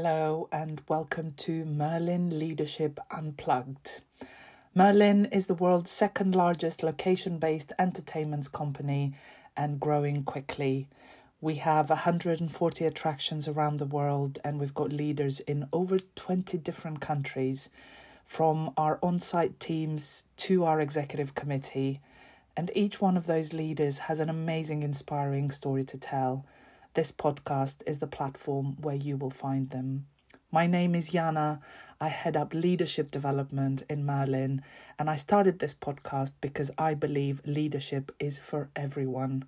Hello, and welcome to Merlin Leadership Unplugged. Merlin is the world's second largest location based entertainment company and growing quickly. We have 140 attractions around the world, and we've got leaders in over 20 different countries, from our on site teams to our executive committee. And each one of those leaders has an amazing, inspiring story to tell. This podcast is the platform where you will find them. My name is Ioanna. I head up leadership development in Merlin, and I started this podcast because I believe leadership is for everyone.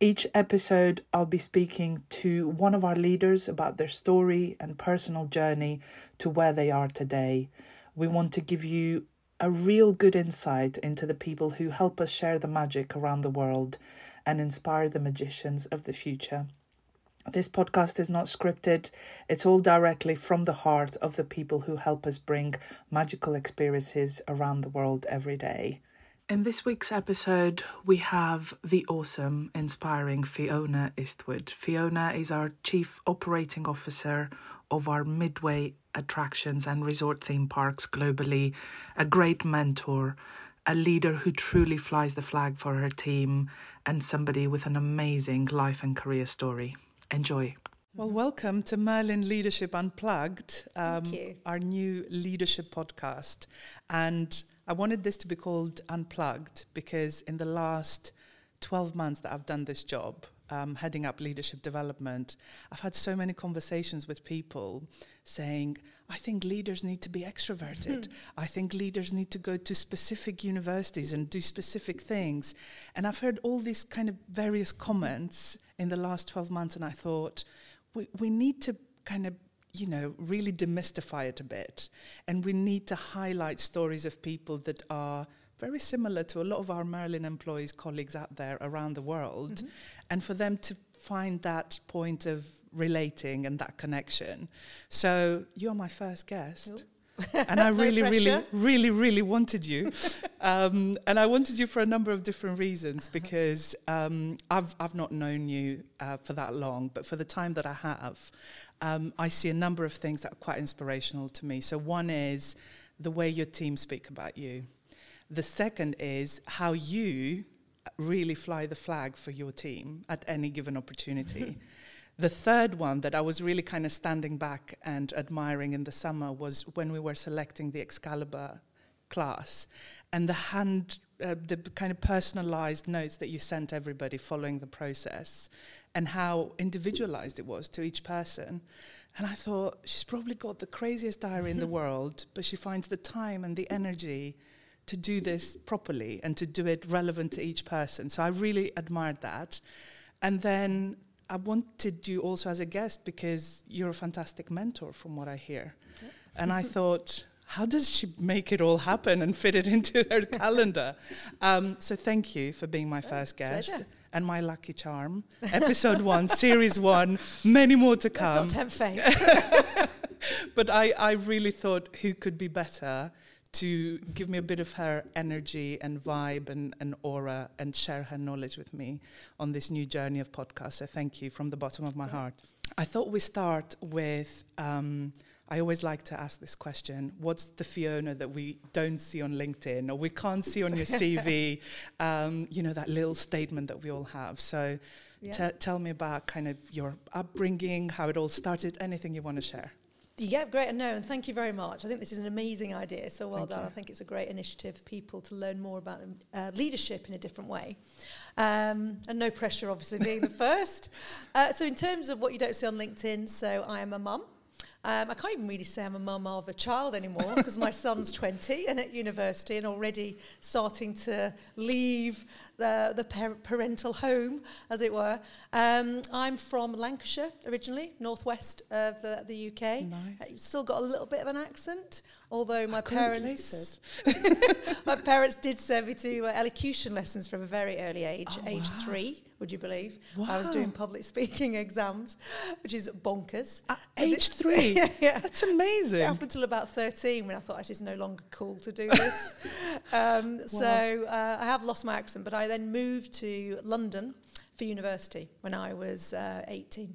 Each episode, I'll be speaking to one of our leaders about their story and personal journey to where they are today. We want to give you a real good insight into the people who help us share the magic around the world and inspire the magicians of the future. This podcast is not scripted, it's all directly from the heart of the people who help us bring magical experiences around the world every day. In this week's episode, we have the awesome, inspiring Fiona Eastwood. Fiona is our Chief Operating Officer of our Midway attractions and resort theme parks globally, a great mentor, a leader who truly flies the flag for her team, and somebody with an amazing life and career story. Enjoy. Well, welcome to Merlin Leadership Unplugged, um, our new leadership podcast. And I wanted this to be called Unplugged because in the last 12 months that I've done this job, um, heading up leadership development, I've had so many conversations with people saying, I think leaders need to be extroverted. I think leaders need to go to specific universities and do specific things. And I've heard all these kind of various comments in the last 12 months, and I thought, we, we need to kind of you know, really demystify it a bit. And we need to highlight stories of people that are very similar to a lot of our Merlin employees, colleagues out there around the world, mm-hmm. and for them to find that point of relating and that connection. So you're my first guest. and I really, really, really, really wanted you, um, and I wanted you for a number of different reasons. Because um, I've I've not known you uh, for that long, but for the time that I have, um, I see a number of things that are quite inspirational to me. So one is the way your team speak about you. The second is how you really fly the flag for your team at any given opportunity. The third one that I was really kind of standing back and admiring in the summer was when we were selecting the Excalibur class and the hand, uh, the kind of personalized notes that you sent everybody following the process and how individualized it was to each person. And I thought, she's probably got the craziest diary in the world, but she finds the time and the energy to do this properly and to do it relevant to each person. So I really admired that. And then I wanted you also as a guest because you're a fantastic mentor, from what I hear. Okay. And I thought, how does she make it all happen and fit it into her calendar? Um, so thank you for being my oh, first guest. Pleasure. And my lucky charm, episode one, series one, many more to come. Let's not tempt fate. but I, I really thought who could be better to give me a bit of her energy and vibe and, and aura and share her knowledge with me on this new journey of podcast. So thank you from the bottom of my heart. I thought we start with. Um, I always like to ask this question What's the Fiona that we don't see on LinkedIn or we can't see on your CV? um, you know, that little statement that we all have. So yeah. t- tell me about kind of your upbringing, how it all started, anything you want to share. Yeah, great. And no, and thank you very much. I think this is an amazing idea. So well thank done. You. I think it's a great initiative for people to learn more about uh, leadership in a different way. Um, and no pressure, obviously, being the first. Uh, so, in terms of what you don't see on LinkedIn, so I am a mum. Um, I can't even really say I'm a mum of a child anymore because my son's 20 and at university and already starting to leave the, the par- parental home, as it were. Um, I'm from Lancashire originally, northwest of the, the UK. Nice. Still got a little bit of an accent, although my parents my parents did send me to uh, elocution lessons from a very early age, oh, age wow. three would you believe? Wow. I was doing public speaking exams, which is bonkers. At age three? yeah, yeah, That's amazing. Up until about 13 when I thought it's no longer cool to do this. um, wow. So uh, I have lost my accent, but I then moved to London for university when I was uh, 18.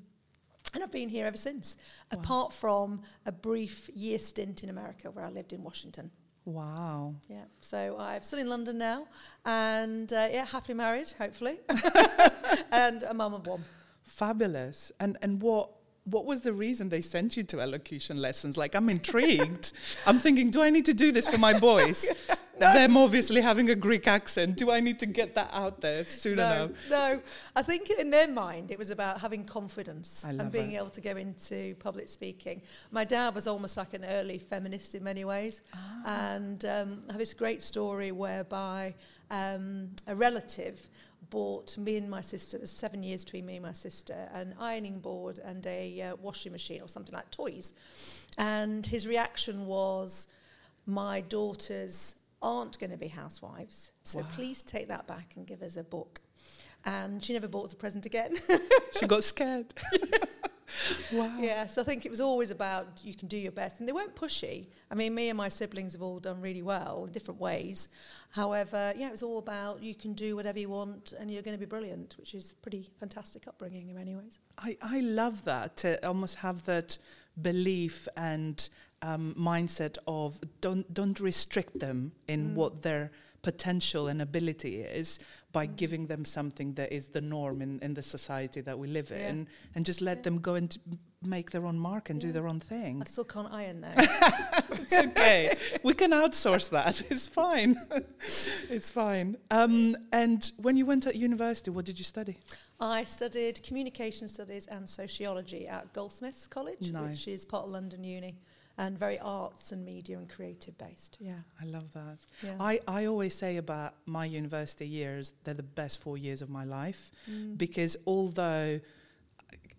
And I've been here ever since, wow. apart from a brief year stint in America where I lived in Washington. Wow. Yeah. So I'm still in London now and uh, yeah, happily married, hopefully. and a mum of one. Fabulous. And and what what was the reason they sent you to elocution lessons? Like, I'm intrigued. I'm thinking, do I need to do this for my boys? no. Them obviously having a Greek accent. Do I need to get that out there soon no, enough? No, I think in their mind it was about having confidence and being it. able to go into public speaking. My dad was almost like an early feminist in many ways. Ah. And um, I have this great story whereby um, a relative bought me and my sister, there's seven years between me and my sister, an ironing board and a uh, washing machine or something like toys. And his reaction was, My daughters aren't going to be housewives, so wow. please take that back and give us a book. And she never bought us a present again. she got scared. wow. Yeah, so I think it was always about you can do your best. And they weren't pushy. I mean, me and my siblings have all done really well in different ways. However, yeah, it was all about you can do whatever you want and you're going to be brilliant, which is pretty fantastic upbringing in many ways. I, I love that, to almost have that belief and um, mindset of don't, don't restrict them in mm. what they're potential and ability is by mm. giving them something that is the norm in, in the society that we live yeah. in and just let yeah. them go and make their own mark and yeah. do their own thing. I still can't iron though. it's okay. we can outsource that. It's fine. it's fine. Um, and when you went at university, what did you study? I studied communication studies and sociology at Goldsmiths College, which is part of London Uni and very arts and media and creative based. Yeah. I love that. Yeah. I, I always say about my university years, they're the best four years of my life mm. because although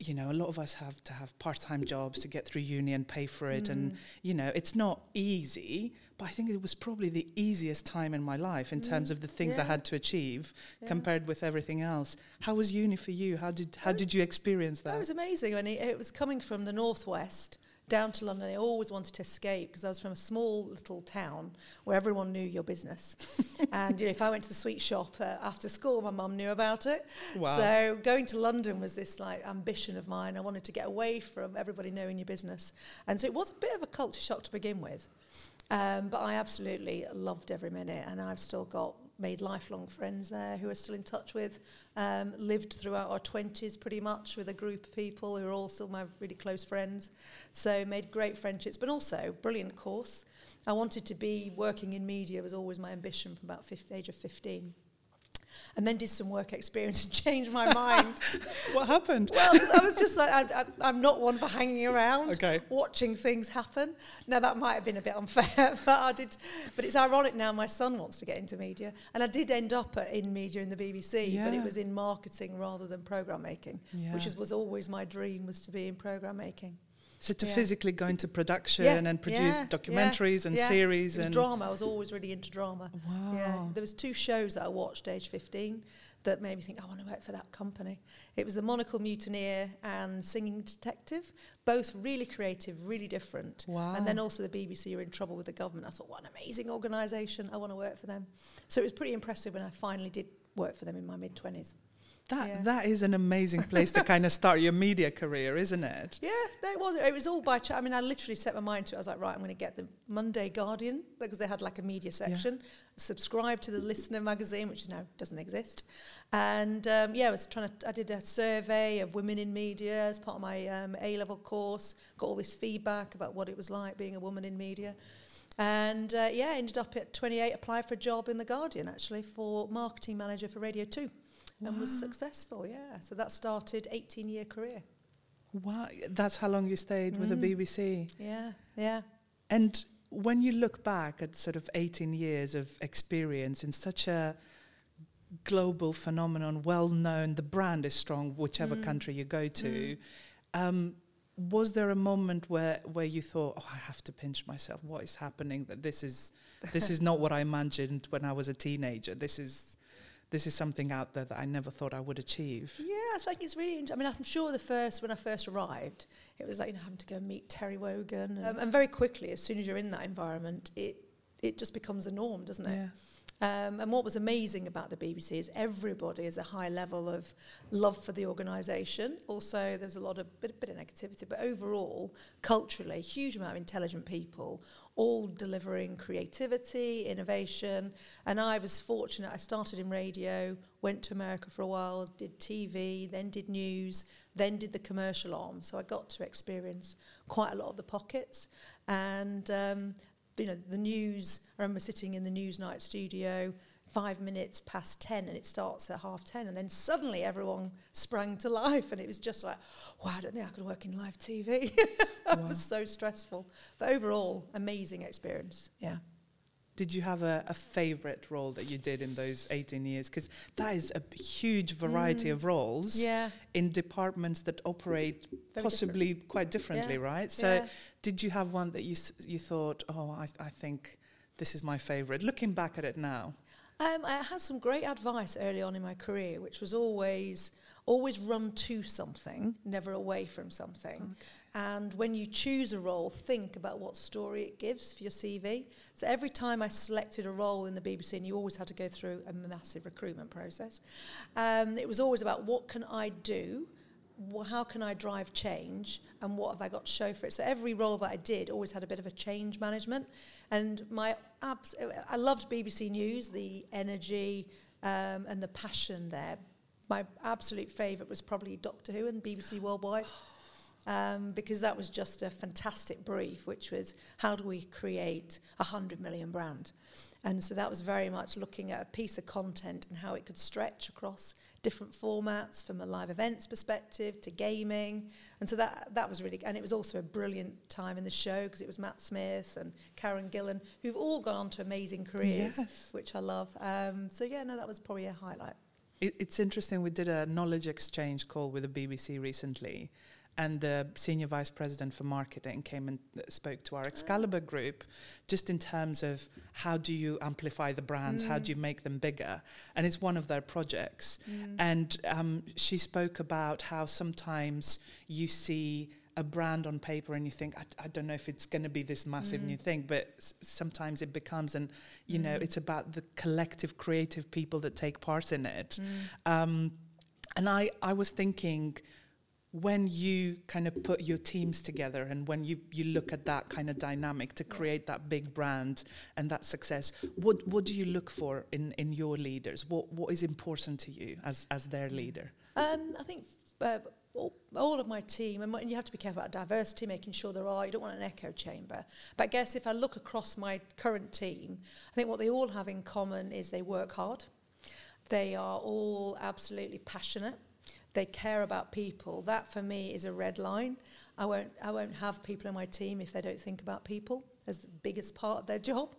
you know, a lot of us have to have part-time jobs to get through uni and pay for it, mm. and you know, it's not easy. But I think it was probably the easiest time in my life in mm. terms of the things yeah. I had to achieve yeah. compared with everything else. How was uni for you? How did how did you experience that? That was amazing. I mean, it was coming from the northwest down to London. I always wanted to escape because I was from a small little town where everyone knew your business. and you know, if I went to the sweet shop uh, after school, my mum knew about it. Wow. So going to London was this like ambition of mine. I wanted to get away from everybody knowing your business. And so it was a bit of a culture shock to begin with. Um, but I absolutely loved every minute, and I've still got made lifelong friends there who are still in touch with. Um, lived throughout our 20s pretty much with a group of people who are all still my really close friends. So made great friendships, but also brilliant course. I wanted to be working in media was always my ambition from about 50, age of 15 and then did some work experience and changed my mind. what happened? Well, I was just like, I, am not one for hanging around, okay. watching things happen. Now, that might have been a bit unfair, but I did. But it's ironic now my son wants to get into media. And I did end up at, in media in the BBC, yeah. but it was in marketing rather than programme making, yeah. which is, was always my dream, was to be in programme making. So to yeah. physically go into production yeah. and produce yeah. documentaries and series and drama. I was always really into drama. Wow. Yeah. There was two shows that I watched age 15 that made me think I want to work for that company. It was The Monocle Mutineer and Singing Detective, both really creative, really different. Wow. And then also the BBC are in trouble with the government. I thought, what an amazing organisation. I want to work for them. So it was pretty impressive when I finally did work for them in my mid 20s. That yeah. that is an amazing place to kind of start your media career, isn't it? Yeah, it was. It was all by. Ch- I mean, I literally set my mind to it. I was like, right, I'm going to get the Monday Guardian because they had like a media section. Yeah. Subscribe to the Listener magazine, which now doesn't exist. And um, yeah, I was trying to. I did a survey of women in media as part of my um, A level course. Got all this feedback about what it was like being a woman in media. And uh, yeah, ended up at 28, applied for a job in The Guardian actually for marketing manager for Radio 2 and was successful. Yeah, so that started 18 year career. Wow, that's how long you stayed mm. with the mm. BBC. Yeah, yeah. And when you look back at sort of 18 years of experience in such a global phenomenon, well known, the brand is strong, whichever mm. country you go to. Mm. Um, was there a moment where, where you thought, oh, I have to pinch myself? What is happening? That this is this is not what I imagined when I was a teenager. This is this is something out there that I never thought I would achieve. Yeah, it's like it's really. I mean, I'm sure the first when I first arrived, it was like you know having to go meet Terry Wogan, and, um, and very quickly, as soon as you're in that environment, it it just becomes a norm, doesn't it? Yeah. Um, and what was amazing about the BBC is everybody has a high level of love for the organisation. Also, there's a lot of bit, bit of negativity, but overall, culturally, huge amount of intelligent people, all delivering creativity, innovation. And I was fortunate. I started in radio, went to America for a while, did TV, then did news, then did the commercial arm. So I got to experience quite a lot of the pockets. And um, you know, the news, I remember sitting in the Newsnight studio five minutes past 10 and it starts at half 10 and then suddenly everyone sprang to life and it was just like wow I don't think I could work in live TV it wow. was so stressful. But overall amazing experience. Yeah did you have a, a favorite role that you did in those 18 years? Because that is a huge variety mm. of roles yeah. in departments that operate Very possibly different. quite differently, yeah. right? So, yeah. did you have one that you you thought, oh, I, I think this is my favorite? Looking back at it now, um, I had some great advice early on in my career, which was always always run to something, never away from something. Okay. And when you choose a role, think about what story it gives for your CV. So every time I selected a role in the BBC, and you always had to go through a massive recruitment process, um, it was always about what can I do, wh- how can I drive change, and what have I got to show for it. So every role that I did always had a bit of a change management. And my abs- I loved BBC News, the energy um, and the passion there. My absolute favourite was probably Doctor Who and BBC Worldwide um, because that was just a fantastic brief, which was how do we create a 100 million brand? And so that was very much looking at a piece of content and how it could stretch across different formats from a live events perspective to gaming. And so that, that was really, and it was also a brilliant time in the show because it was Matt Smith and Karen Gillan, who've all gone on to amazing careers, yes. which I love. Um, so yeah, no, that was probably a highlight. It, it's interesting. We did a knowledge exchange call with the BBC recently and the senior vice president for marketing came and spoke to our Excalibur group just in terms of how do you amplify the brands, mm. how do you make them bigger, and it's one of their projects. Mm. And um, she spoke about how sometimes you see a brand on paper and you think I, I don't know if it's going to be this massive mm. new thing but s- sometimes it becomes and you know mm. it's about the collective creative people that take part in it mm. um, and I I was thinking when you kind of put your teams together and when you, you look at that kind of dynamic to create that big brand and that success, what, what do you look for in, in your leaders? What, what is important to you as, as their leader? Um, I think uh, all, all, of my team, and you have to be careful about diversity, making sure there are, you don't want an echo chamber. But I guess if I look across my current team, I think what they all have in common is they work hard. They are all absolutely passionate they care about people. That for me is a red line. I won't, I won't have people in my team if they don't think about people as the biggest part of their job.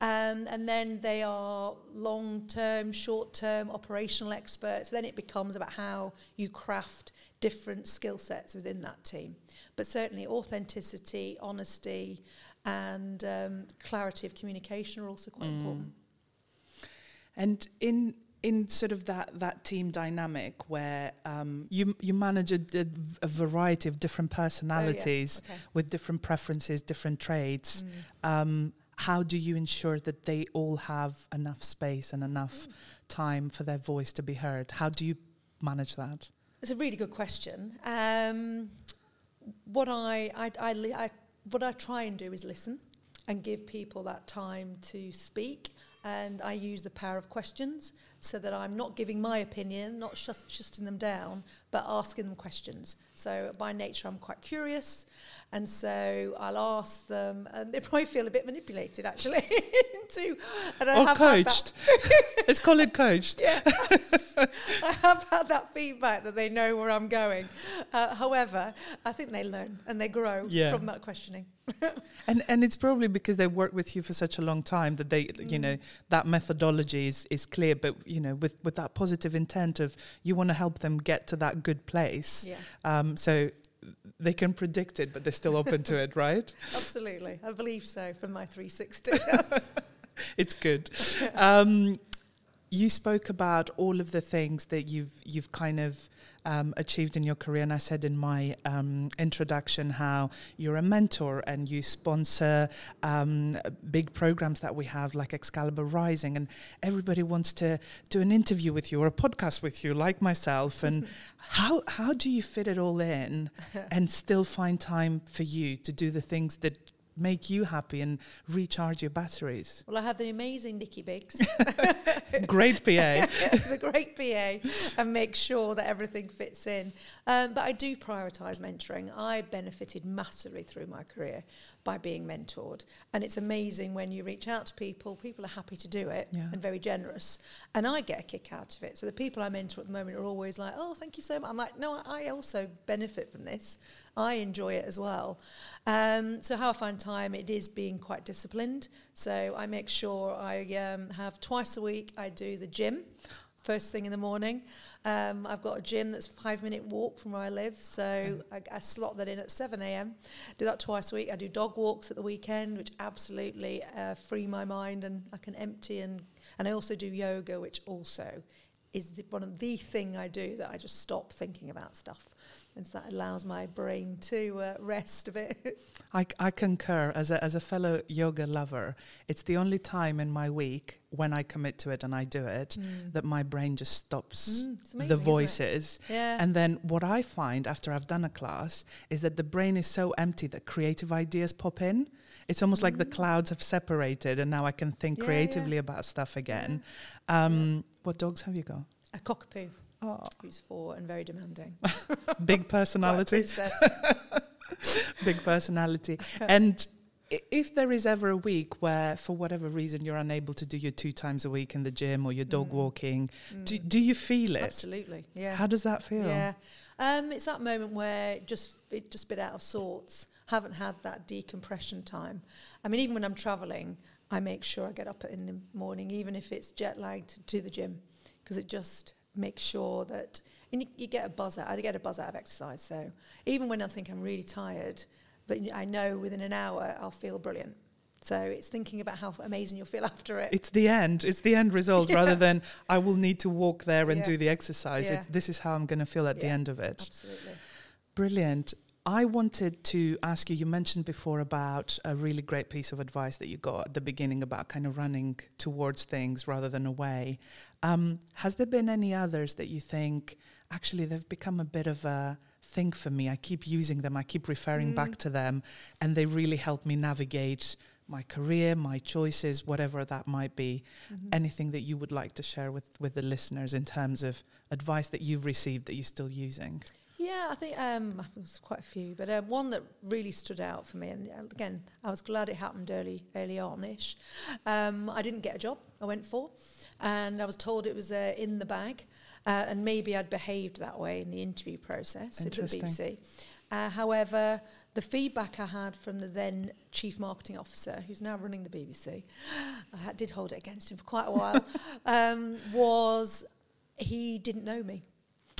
Um, and then they are long term, short term operational experts. Then it becomes about how you craft different skill sets within that team. But certainly, authenticity, honesty, and um, clarity of communication are also quite mm. important. And in in sort of that that team dynamic where um, you you manage a, a, variety of different personalities oh, yeah. okay. with different preferences, different traits. Mm. Um, how do you ensure that they all have enough space and enough mm. time for their voice to be heard? How do you manage that? It's a really good question. Um, what I, I, I, I what I try and do is listen and give people that time to speak and I use the power of questions so that I'm not giving my opinion, not just shutting them down, but asking them questions. So by nature, I'm quite curious, and so I'll ask them, and they probably feel a bit manipulated actually. into, and I or have coached. Let's call coached. Yeah, I have had that feedback that they know where I'm going. Uh, however, I think they learn and they grow yeah. from that questioning. and and it's probably because they work with you for such a long time that they, mm. you know, that methodology is is clear. But you know, with with that positive intent of you want to help them get to that good place. Yeah. Um, so they can predict it, but they're still open to it, right? Absolutely, I believe so. From my 360, it's good. Um, you spoke about all of the things that you've you've kind of um, achieved in your career, and I said in my um, introduction how you're a mentor and you sponsor um, big programs that we have, like Excalibur Rising, and everybody wants to do an interview with you or a podcast with you, like myself. And how how do you fit it all in and still find time for you to do the things that make you happy and recharge your batteries? Well, I had the amazing Nikki Biggs. great PA. it's a great PA and make sure that everything fits in. Um, but I do prioritise mentoring. I benefited massively through my career by being mentored. And it's amazing when you reach out to people, people are happy to do it yeah. and very generous. And I get a kick out of it. So the people I mentor at the moment are always like, oh, thank you so much. I'm like, no, I also benefit from this. I enjoy it as well. Um, so how I find time, it is being quite disciplined. So I make sure I um, have twice a week, I do the gym first thing in the morning. Um, I've got a gym that's five minute walk from where I live, so I, I, slot that in at 7 a.m. Do that twice a week. I do dog walks at the weekend, which absolutely uh, free my mind and I can empty and and I also do yoga, which also is the, one of the thing I do that I just stop thinking about stuff and so that allows my brain to uh, rest a bit. I, I concur. As a, as a fellow yoga lover, it's the only time in my week when I commit to it and I do it mm. that my brain just stops mm, amazing, the voices. Yeah. And then what I find after I've done a class is that the brain is so empty that creative ideas pop in. It's almost mm. like the mm. clouds have separated and now I can think yeah, creatively yeah. about stuff again. Um, what dogs have you got? A cockapoo. Oh. Who's four and very demanding. Big personality. Big personality. and if there is ever a week where, for whatever reason, you're unable to do your two times a week in the gym or your dog mm. walking, mm. Do, do you feel it? Absolutely. Yeah. How does that feel? Yeah. Um, it's that moment where just it just bit out of sorts. Haven't had that decompression time. I mean, even when I'm traveling, I make sure I get up in the morning, even if it's jet lagged, to the gym, because it just make sure that and you, you, get a buzz out. I get a buzz out of exercise. So even when I think I'm really tired, but I know within an hour I'll feel brilliant. So it's thinking about how amazing you'll feel after it. It's the end. It's the end result yeah. rather than I will need to walk there and yeah. do the exercise. Yeah. It's, this is how I'm going to feel at the end of it. Absolutely. Brilliant. I wanted to ask you, you mentioned before about a really great piece of advice that you got at the beginning about kind of running towards things rather than away. Um, has there been any others that you think actually they've become a bit of a thing for me? I keep using them, I keep referring mm. back to them, and they really help me navigate my career, my choices, whatever that might be. Mm-hmm. Anything that you would like to share with, with the listeners in terms of advice that you've received that you're still using? Yeah, I think um, there's quite a few, but uh, one that really stood out for me, and uh, again, I was glad it happened early, early on-ish. Um, I didn't get a job I went for, and I was told it was uh, in the bag, uh, and maybe I'd behaved that way in the interview process at the BBC. Uh, however, the feedback I had from the then chief marketing officer, who's now running the BBC, I did hold it against him for quite a while, um, was he didn't know me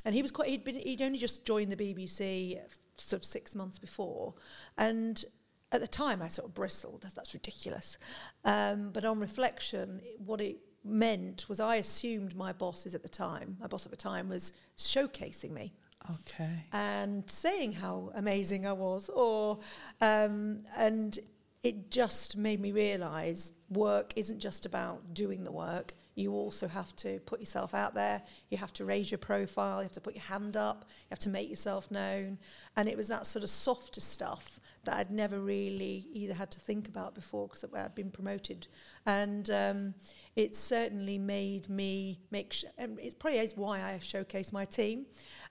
and he was quite he'd been he'd only just joined the BBC sort of six months before, and at the time I sort of bristled. That's, that's ridiculous, um, but on reflection, what it meant was I assumed my bosses at the time, my boss at the time, was showcasing me. Okay. And saying how amazing I was, or um, and it just made me realise work isn't just about doing the work you also have to put yourself out there. You have to raise your profile. You have to put your hand up. You have to make yourself known. And it was that sort of softer stuff that I'd never really either had to think about before because I'd been promoted. And um, it certainly made me make. Sh- and it probably is why I showcase my team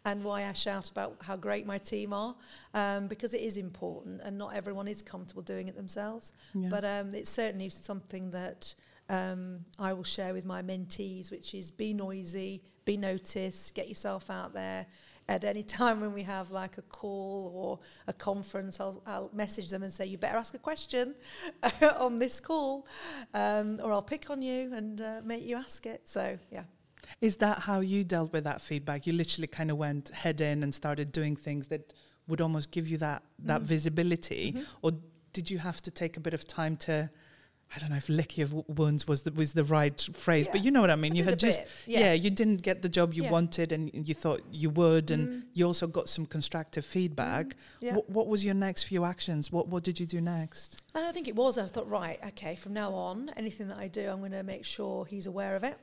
and why I shout about how great my team are, um, because it is important, and not everyone is comfortable doing it themselves. Yeah. But um, it's certainly something that um, I will share with my mentees, which is be noisy, be noticed, get yourself out there. At any time when we have like a call or a conference, I'll, I'll message them and say, You better ask a question on this call, um, or I'll pick on you and uh, make you ask it. So, yeah. Is that how you dealt with that feedback? You literally kind of went head in and started doing things that would almost give you that, that mm. visibility? Mm-hmm. Or did you have to take a bit of time to I don't know if lick of wounds was the, was the right phrase, but you know what I mean. I you had just yeah. yeah. you didn't get the job you Yeah. wanted, and you thought you would, and Mm. you also got some constructive feedback. Mm, yeah. What, what was your next few actions? What what did you do next? I think it was. I thought, right, okay, from now on, anything that I do, I'm going to make sure he's aware of it.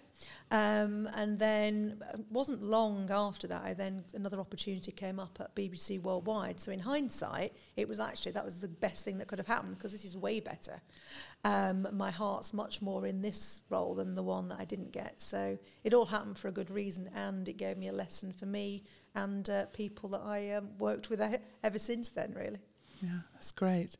Um, and then it wasn't long after that, I then another opportunity came up at BBC Worldwide. So in hindsight, it was actually that was the best thing that could have happened because this is way better. Um, my heart's much more in this role than the one that I didn't get. So it all happened for a good reason, and it gave me a lesson for me and uh, people that I um, worked with ever since then. Really. Yeah, that's great.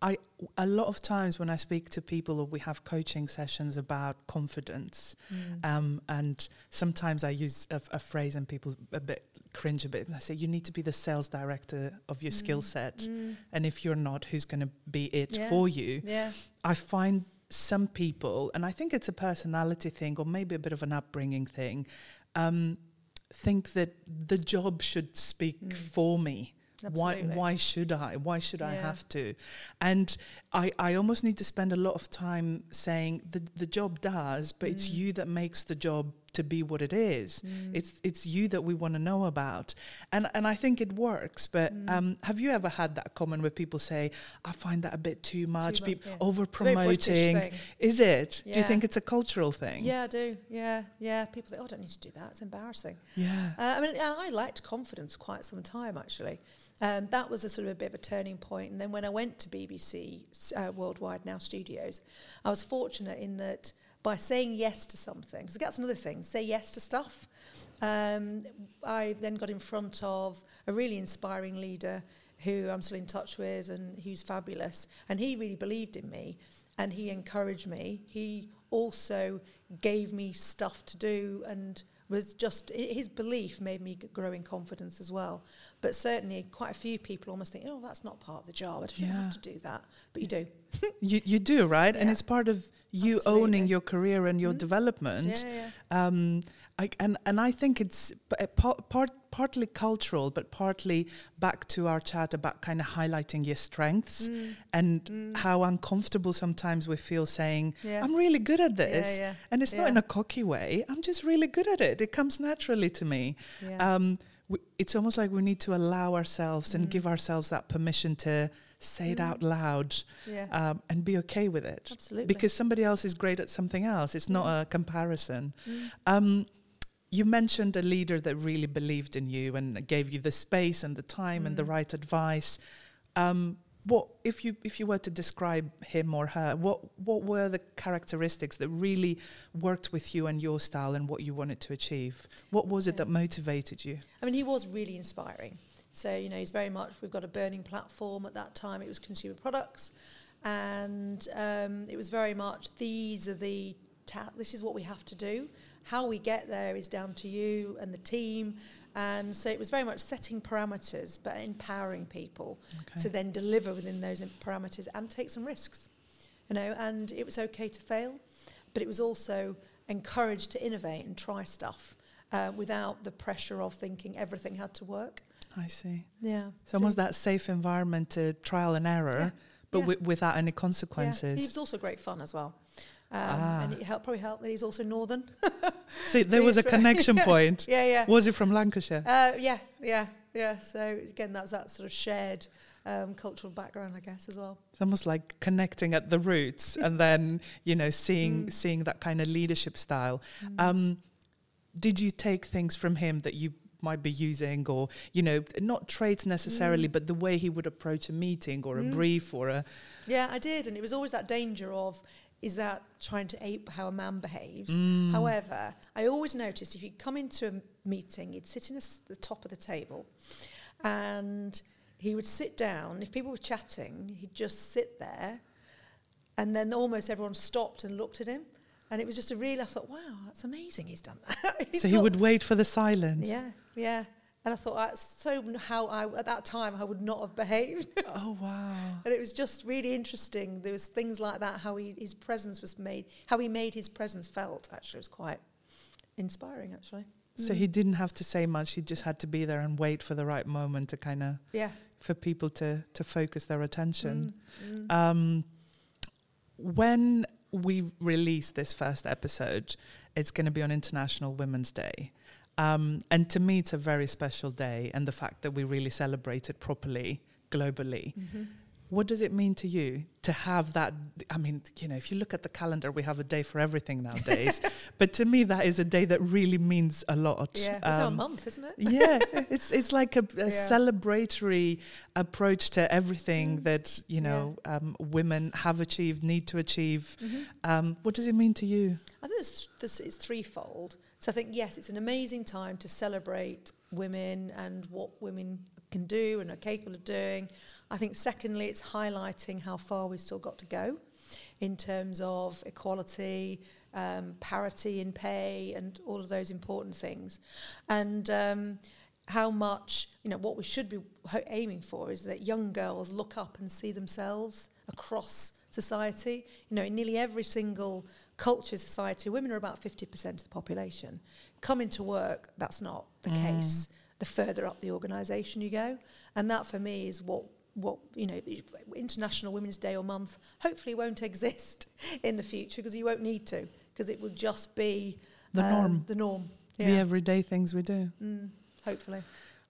I a lot of times when I speak to people or we have coaching sessions about confidence, um, and sometimes I use a, a phrase and people a bit cringe a bit. I say you need to be the sales director of your skill set, Mm. and if you're not, who's going to be it Yeah. for you? Yeah. I find some people, and I think it's a personality thing or maybe a bit of an upbringing thing, um, think that the job should speak Mm. for me. Why, Absolutely. why should I? Why should I have to? And I, I almost need to spend a lot of time saying the, the job does, but it's Mm. you that makes the job to be what it is. Mm. It's it's you that we want to know about, and and I think it works. But Mm. um, have you ever had that comment where people say, "I find that a bit too much, much, be yeah. over It's a very British promoting"? Is it? Do you think it's a cultural thing? Yeah, I do. Yeah, yeah. People think, oh, I don't need to do that. It's embarrassing. Yeah. Uh, I mean, I liked confidence quite some time, actually. Um, that was a sort of a bit of a turning point. And then when I went to BBC uh, Worldwide Now Studios, I was fortunate in that by saying yes to something, because that's another thing, say yes to stuff. Um, I then got in front of a really inspiring leader who I'm still in touch with and who's fabulous. And he really believed in me and he encouraged me. He also gave me stuff to do and was just his belief made me grow in confidence as well. But certainly, quite a few people almost think, "Oh, that's not part of the job. I don't Yeah. have to do that." But you do. You you do right, and it's part of you owning your career and your Mhm. development. Yeah, yeah. Um, I, and and I think it's uh, part partly cultural, but partly back to our chat about kind of highlighting your strengths Mm, and mm. how uncomfortable sometimes we feel saying, Yeah. "I'm really good at this," yeah, and it's not in a cocky way. I'm just really good at it. It comes naturally to me. yeah. Um, we, it's almost like we need to allow ourselves and Mm. give ourselves that permission to say it Mm. out loud yeah. um, and be okay with it. Absolutely. Because somebody else is great at something else. It's not Mm. a comparison. Mm. Um, you mentioned a leader that really believed in you and gave you the space and the time and the Mm. right advice. Um, what if you if you were to describe him or her? What what were the characteristics that really worked with you and your style and what you wanted to achieve? What was it that motivated you? I mean, he was really inspiring. So, you know, he's very much, we've got a burning platform at that time, it was consumer products. And um, it was very much, these are the, ta- this is what we have to do. How we get there is down to you and the team. And so it was very much setting parameters, but empowering people Okay. to then deliver within those parameters and take some risks. You know, and it was okay to fail, but it was also encouraged to innovate and try stuff uh, without the pressure of thinking everything had to work. I see. Yeah. It's almost that safe environment to trial and error, Yeah. but Yeah. wi- without any Yeah. consequences. He was also great fun as well. Um, Ah. And it helped, probably helped that he's also northern. So there was a connection point. yeah, yeah. Was it from Lancashire? Uh, yeah, yeah, yeah. So again, that's that sort of shared um, cultural background, I guess, as well. It's almost like connecting at the roots and then, you know, seeing Mm. seeing that kind of leadership style. Um, did you take things from him that you might be using or, you know, not traits necessarily, Mm. but the way he would approach a meeting or a Mm. brief or a Yeah, I did, and it was always that danger of is that trying to ape how a man behaves. Mm. However, I always noticed if you come into a meeting, he'd sit in a the top of the table, and he would sit down. If people were chatting, he'd just sit there, and then almost everyone stopped and looked at him. And it was just a real. I thought, wow, that's amazing. He's done that. So he would wait for the silence. Yeah, yeah. And I thought that's so how I at that time I would not have behaved. Oh wow. And it was just really interesting. There was things like that, how he, his presence was made, how he made his presence felt. Actually, was quite inspiring. Actually, So Mm. he didn't have to say much. He just had to be there and wait for the right moment to kind of yeah. for people to to focus their attention. Mm, mm. Um, when we release this first episode, it's going to be on International Women's Day. Um, and to me, it's a very special day, and the fact that we really celebrate it properly globally. Mm-hmm. What does it mean to you to have that? I mean, you know, if you look at the calendar, we have a day for everything nowadays. but to me, that is a day that really means a lot. Yeah, um, it's our month, isn't it? yeah, it's it's like a, a yeah. celebratory approach to everything mm. that you know yeah. um, women have achieved, need to achieve. Mm-hmm. Um, what does it mean to you? I think it's, it's threefold. So I think yes, it's an amazing time to celebrate women and what women can do and are capable of doing. I think, secondly, it's highlighting how far we've still got to go in terms of equality, um, parity in pay, and all of those important things. And um, how much, you know, what we should be aiming for is that young girls look up and see themselves across society. You know, in nearly every single culture society, women are about 50% of the population. Coming to work, that's not the mm. case. The further up the organisation you go. And that for me is what what you know international women's day or month hopefully won't exist in the future because you won't need to because it will just be the um, norm the norm yeah. the everyday things we do mm, hopefully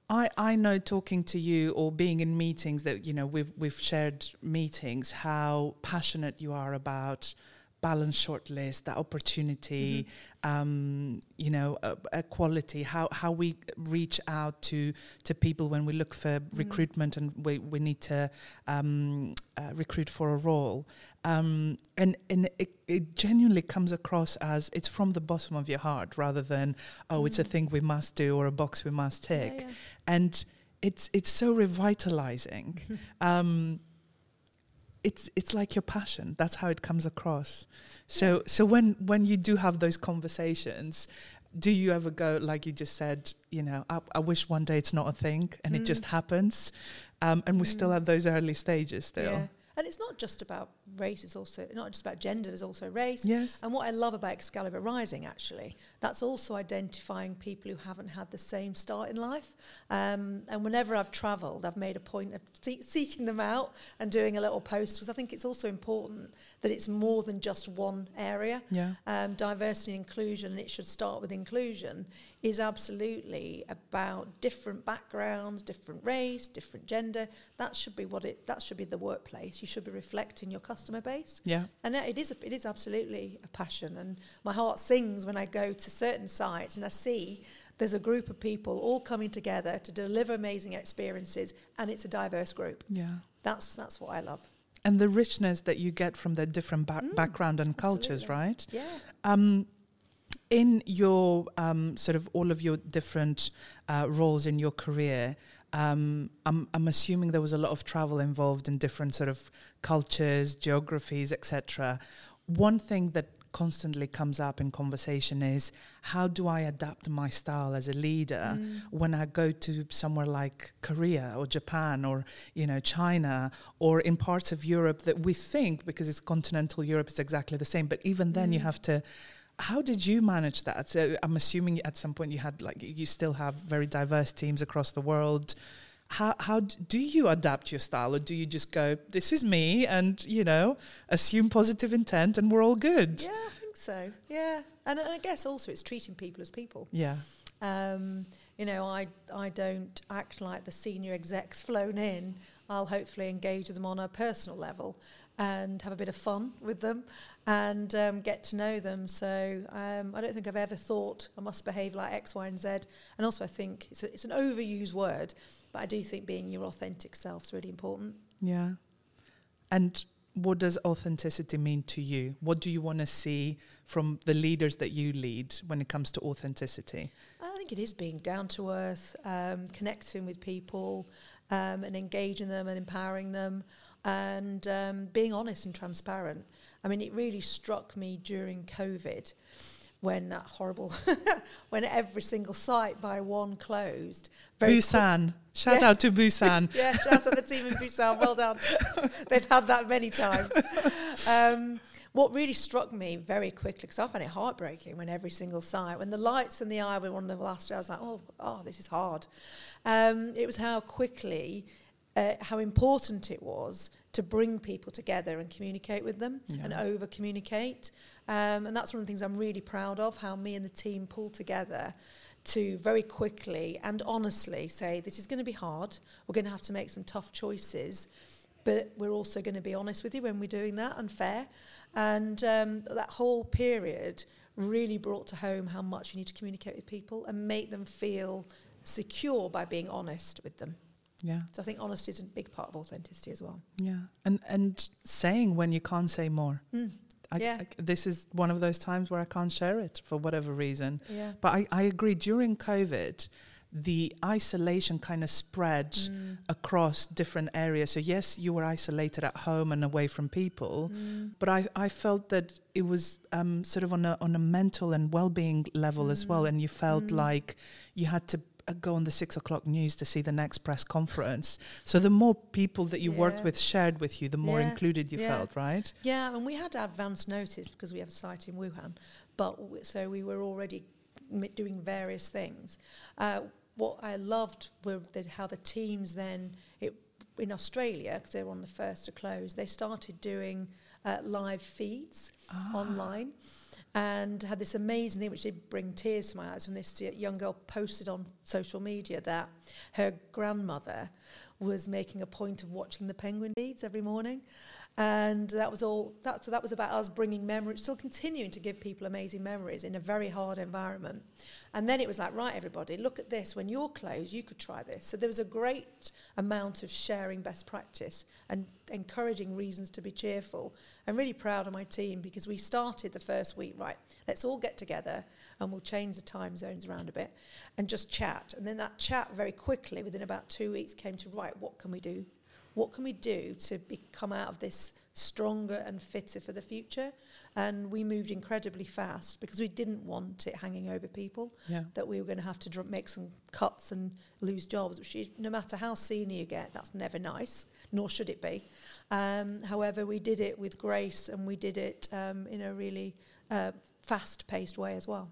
I, I know talking to you or being in meetings that you know we've we've shared meetings how passionate you are about balance shortlist, that opportunity, mm-hmm. um, you know, uh, equality, how, how we reach out to, to people when we look for mm-hmm. recruitment and we, we need to um, uh, recruit for a role. Um, and and it, it, genuinely comes across as it's from the bottom of your heart rather than, oh, mm. it's a mm. thing we must do or a box we must tick. Yeah, yeah. And it's it's so revitalizing. it's it's like your passion. That's how it comes across. So so when when you do have those conversations, do you ever go like you just said? You know, I, I wish one day it's not a thing and mm. it just mm. happens, um, and we're mm. still at those early stages still. Yeah. And it's not just about race, is also not just about gender, there's also race. Yes. And what I love about Excalibur Rising, actually, that's also identifying people who haven't had the same start in life. Um, and whenever I've travelled, I've made a point of see- seeking them out and doing a little post because I think it's also important that it's more than just one area. Yeah. Um, diversity and inclusion, and it should start with inclusion, is absolutely about different backgrounds, different race, different gender. That should be what it. That should be the workplace. You should be reflecting your customer base. Yeah. And it is. A, it is absolutely a passion, and my heart sings when I go to certain sites and I see there's a group of people all coming together to deliver amazing experiences, and it's a diverse group. Yeah. That's that's what I love and the richness that you get from the different ba- mm, background and cultures, absolutely. right? Yeah. Um, in your um, sort of all of your different uh, roles in your career, um, I'm, I'm assuming there was a lot of travel involved in different sort of cultures, geographies, etc. One thing that constantly comes up in conversation is how do I adapt my style as a leader mm. when I go to somewhere like Korea or Japan or you know China or in parts of Europe that we think because it's continental Europe is exactly the same but even then mm. you have to how did you manage that? So I'm assuming at some point you had like you still have very diverse teams across the world. How how do you adapt your style or do you just go this is me and you know assume positive intent and we're all good yeah i think so. Yeah. And, and i guess also it's treating people as people. Yeah. Um, you know i i don't act like the senior execs flown in. I'll hopefully engage with them on a personal level and have a bit of fun with them and um, get to know them. So um, I don't think I've ever thought I must behave like X, Y, and Z. And also, I think it's, a, it's an overused word, but I do think being your authentic self is really important. Yeah. And what does authenticity mean to you? What do you want to see from the leaders that you lead when it comes to authenticity? I think it is being down to earth, um, connecting with people, um, and engaging them and empowering them, and um, being honest and transparent. I mean, it really struck me during COVID when that horrible, when every single site by one closed. Busan. Shout yeah. out to Busan. yeah, shout out to the team in Busan. Well done. They've had that many times. Um, what really struck me very quickly, because I found it heartbreaking when every single site, when the lights in the eye were one of the last, I was like, oh, oh, this is hard. Um, it was how quickly, uh, how important it was to bring people together and communicate with them Yeah. and over communicate. Um, and that's one of the things I'm really proud of how me and the team pulled together to very quickly and honestly say this is going to be hard. We're going to have to make some tough choices, but we're also going to be honest with you when we're doing that and fair. And um, that whole period really brought to home how much you need to communicate with people and make them feel secure by being honest with them. Yeah. So I think honesty is a big part of authenticity as well. Yeah. And and saying when you can't say more. Mm. I, Yeah. I- this is one of those times where I can't share it for whatever reason. Yeah. But I, I agree. During COVID, the isolation kind of spread Mm. across different areas. So yes, you were isolated at home and away from people, Mm. but I, I felt that it was um, sort of on a on a mental and well being level as well, Mm. and you felt Mm. like you had to. Uh, Go on the six o'clock news to see the next press conference. So the more people that you worked with shared with you, the more Yeah. included you Yeah. felt, right? Yeah, and we had advance notice because we have a site in Wuhan, but w- so we were already m- doing various things. Uh, what I loved were the, how the teams then it, in Australia, because they were on the first to close, they started doing uh, live feeds Ah. online. And had this amazing thing which did bring tears to my eyes when this young girl posted on social media that her grandmother was making a point of watching the penguin feeds every morning. And that was all, that, so that was about us bringing memories, still continuing to give people amazing memories in a very hard environment. And then it was like, right, everybody, look at this. When you're closed, you could try this. So there was a great amount of sharing best practice and encouraging reasons to be cheerful. I'm really proud of my team because we started the first week, right, let's all get together and we'll change the time zones around a bit and just chat. And then that chat very quickly, within about two weeks, came to, right, what can we do? What can we do to be, come out of this stronger and fitter for the future? And we moved incredibly fast because we didn't want it hanging over people Yeah. that we were going to have to dr- make some cuts and lose jobs, which is, no matter how senior you get, that's never nice, nor should it be. Um, however, we did it with grace and we did it um, in a really uh, fast-paced way as well.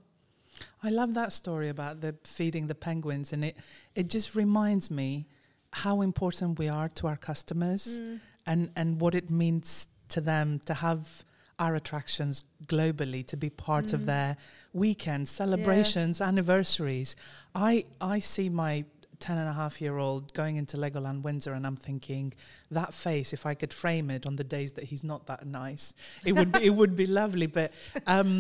I love that story about the feeding the penguins, and it it just reminds me how important we are to our customers and and what it means to them to have our attractions globally to be part of Mm. their weekends, celebrations, anniversaries. I I see my 10 and a half year old going into Legoland Windsor and I'm thinking that face if I could frame it on the days that he's not that nice it would be, it would be lovely but um